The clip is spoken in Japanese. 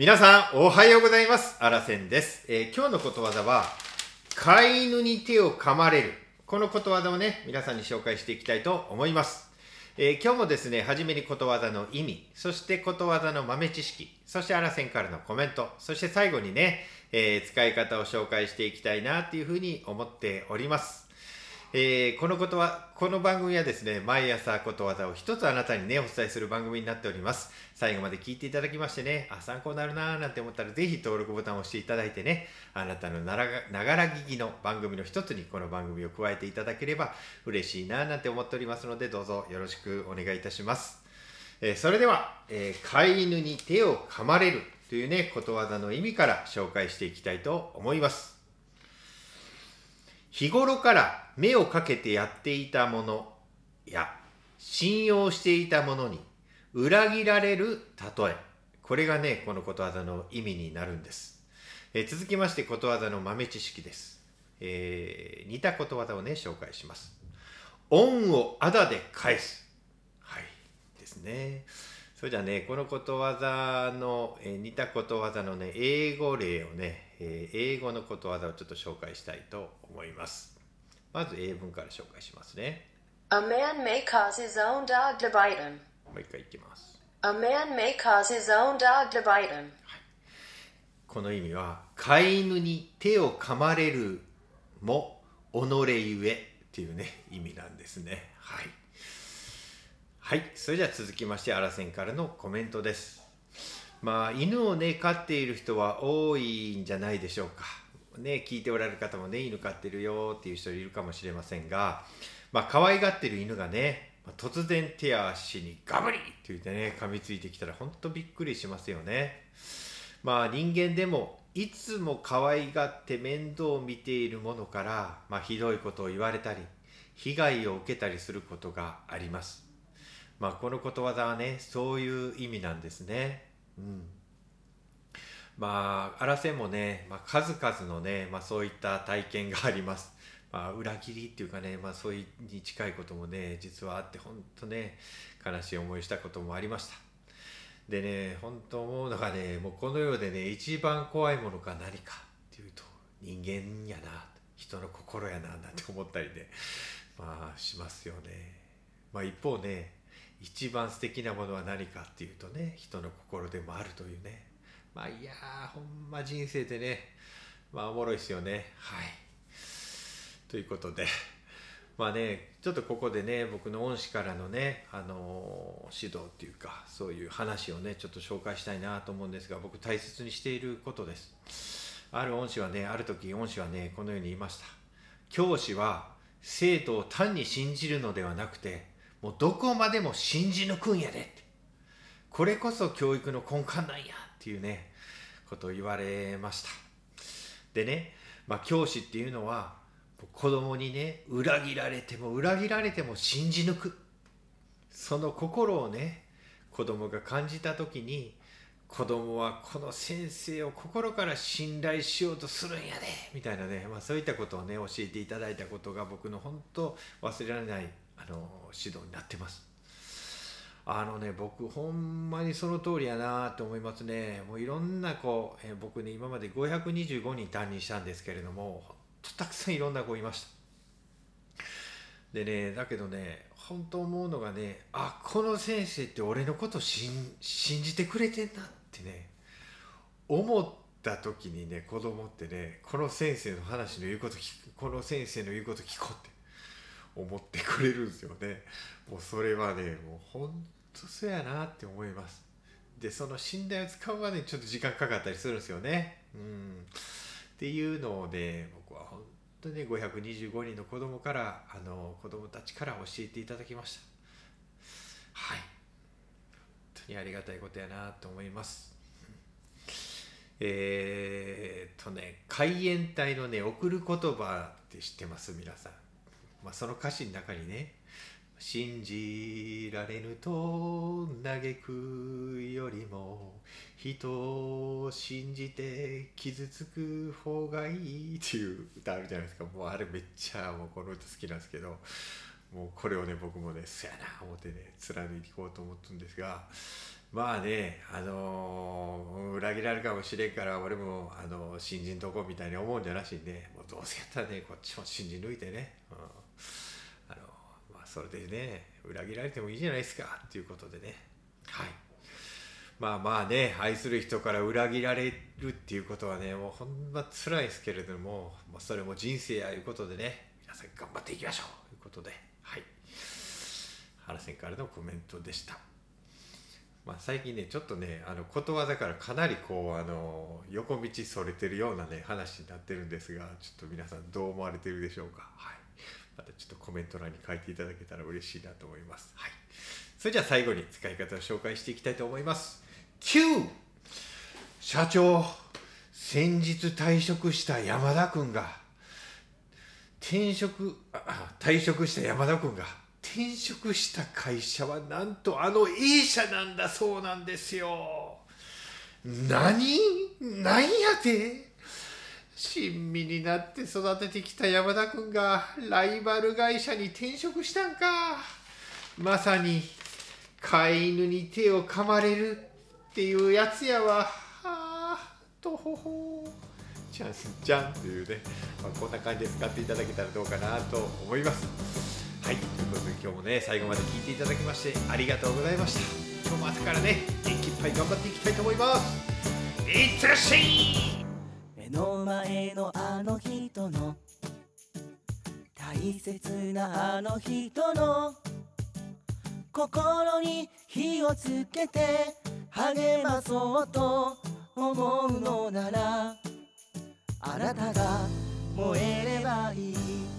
皆さん、おはようございます。あらせんです。えー今日のことわざは、飼い犬に手を噛まれる。このことわざをね、皆さんに紹介していきたいと思います。えー今日もですね、はじめにことわざの意味、そしてことわざの豆知識、そしてあらせんからのコメント、そして最後にね、えー使い方を紹介していきたいなっていうふうに思っております。えーこのことは、この番組はですね、毎朝ことわざを一つあなたにね、お伝えする番組になっております。最後まで聞いていただきましてね、あ、参考になるなーなんて思ったら、ぜひ登録ボタンを押していただいてね、あなたのならがながら聞きの番組の一つにこの番組を加えていただければ嬉しいなーなんて思っておりますので、どうぞよろしくお願いいたします。えーそれでは、えー飼い犬に手を噛まれるというね、ことわざの意味から紹介していきたいと思います。日頃から目をかけてやっていたものや信用していたものに裏切られる例え。これがねこのことわざの意味になるんです、えー続きましてことわざの豆知識です、えー似たことわざをね紹介します。恩をあだで返す。はい。ですね。それじゃあねこのことわざの、えー似たことわざのね英語例をね、えー英語のことわざをちょっと紹介したいと思います。まず英文から紹介しますね。A man may cause his own dog to bite him. もう一回いきます。A man may cause his own dog to bite him. この意味は飼い犬に手を噛まれるも己ゆえっていうね意味なんですね。はい。はい。それじゃあ続きましてあらせんからのコメントですまあ犬をね飼っている人は多いんじゃないでしょうかね聞いておられる方もね犬飼ってるよっていう人いるかもしれませんがまあ可愛がってる犬がね突然手足にガブリって言ってね噛みついてきたら本当びっくりしますよねまあ人間でもいつも可愛がって面倒を見ているものから、まあ、ひどいことを言われたり被害を受けたりすることがあります。まあこのことわざはねそういう意味なんですね。うん、まあ荒瀬もね、まあ、数々のね、まあ、そういった体験があります。まあ、裏切りっていうかね、まあ、そういうに近いこともね実はあって本当ね悲しい思いしたこともありました。でね本当思うのがねもうこの世でね一番怖いものが何かっていうと人間やな人の心やななんて思ったりねまあしますよね。まあ一方ね一番素敵なものは何かっていうとね人の心でもあるというね。まあいやほんま人生でねまあおもろいですよね。はい。ということでまあねちょっとここでね僕の恩師からのねあのー指導っていうかそういう話をねちょっと紹介したいなと思うんですが僕大切にしていることです。ある恩師はねある時恩師はねこのように言いました。教師は生徒を単に信じるのではなくてもうどこまでも信じ抜くんやでこれこそ教育の根幹なんやっていうねことを言われました。でね、まあ、教師っていうのは子供にね裏切られても裏切られても信じ抜く。その心をね子供が感じた時に子供はこの先生を心から信頼しようとするんやでみたいなね、まあ、そういったことをね教えていただいたことが僕の本当忘れられないあの指導になってます。あのね僕ほんまにその通りやなと思いますね。もういろんな子、え僕ね今まで525人担任したんですけれどもほんとたくさんいろんな子いました。でねだけどね本当思うのがねあこの先生って俺のこと信じてくれてんなってね思った時にね子供ってねこの先生の話の言うこと聞くこの先生の言うこと聞こうって。思ってくれるんですよね。もうそれはねもう本当そうやなって思います。でその信頼を使うまでにちょっと時間かかったりするんですよね。うん。っていうのをね僕は本当にね525人の子供からあの子供たちから教えていただきました。はい。本当にありがたいことやなと思います。えーっとね海援隊のね送る言葉って知ってます？皆さん、まあ、その歌詞の中にね信じられぬと嘆くよりも人を信じて傷つく方がいいっていう歌あるじゃないですか。もうあれめっちゃもうこの歌好きなんですけどもうこれをね僕もねそやな思ってね貫いていこうと思ったんですがまあねあのー裏切られるかもしれんから俺もあの新人どこみたいに思うんじゃなしにねもうどうせやったらねこっちも新人抜いてね、うん、あのまあそれでね裏切られてもいいじゃないですかっていうことでね。はい。まあまあね愛する人から裏切られるっていうことはねもうほんま辛いですけれども、まあ、それも人生やいうことでね皆さん頑張っていきましょうということで。はい。原さんからのコメントでした。まあ、最近ねちょっとねあのことわざからかなりこうあの横道それてるようなね話になってるんですがちょっと皆さんどう思われてるでしょうか。はい。またちょっとコメント欄に書いていただけたら嬉しいなと思います。はい。それじゃあ最後に使い方を紹介していきたいと思います。Q 社長先日退職した山田君が転職あ退職した山田君が転職した会社はなんとあの A 社なんだそうなんですよ。何？何やって？親身になって育ててきた山田君がライバル会社に転職したんか。まさに飼い犬に手を噛まれるっていうやつやわあとほほチャンスじゃんというね、まあ、こんな感じで使っていただけたらどうかなと思います。はい。ということで今日もね最後まで聞いていただきましてありがとうございました。今日も朝からね元気いっぱい頑張っていきたいと思います。いってらっしゃい！の前のあの人の。大切なあの人の。心に火をつけて励まそうと思うのならあなたが燃えればいい。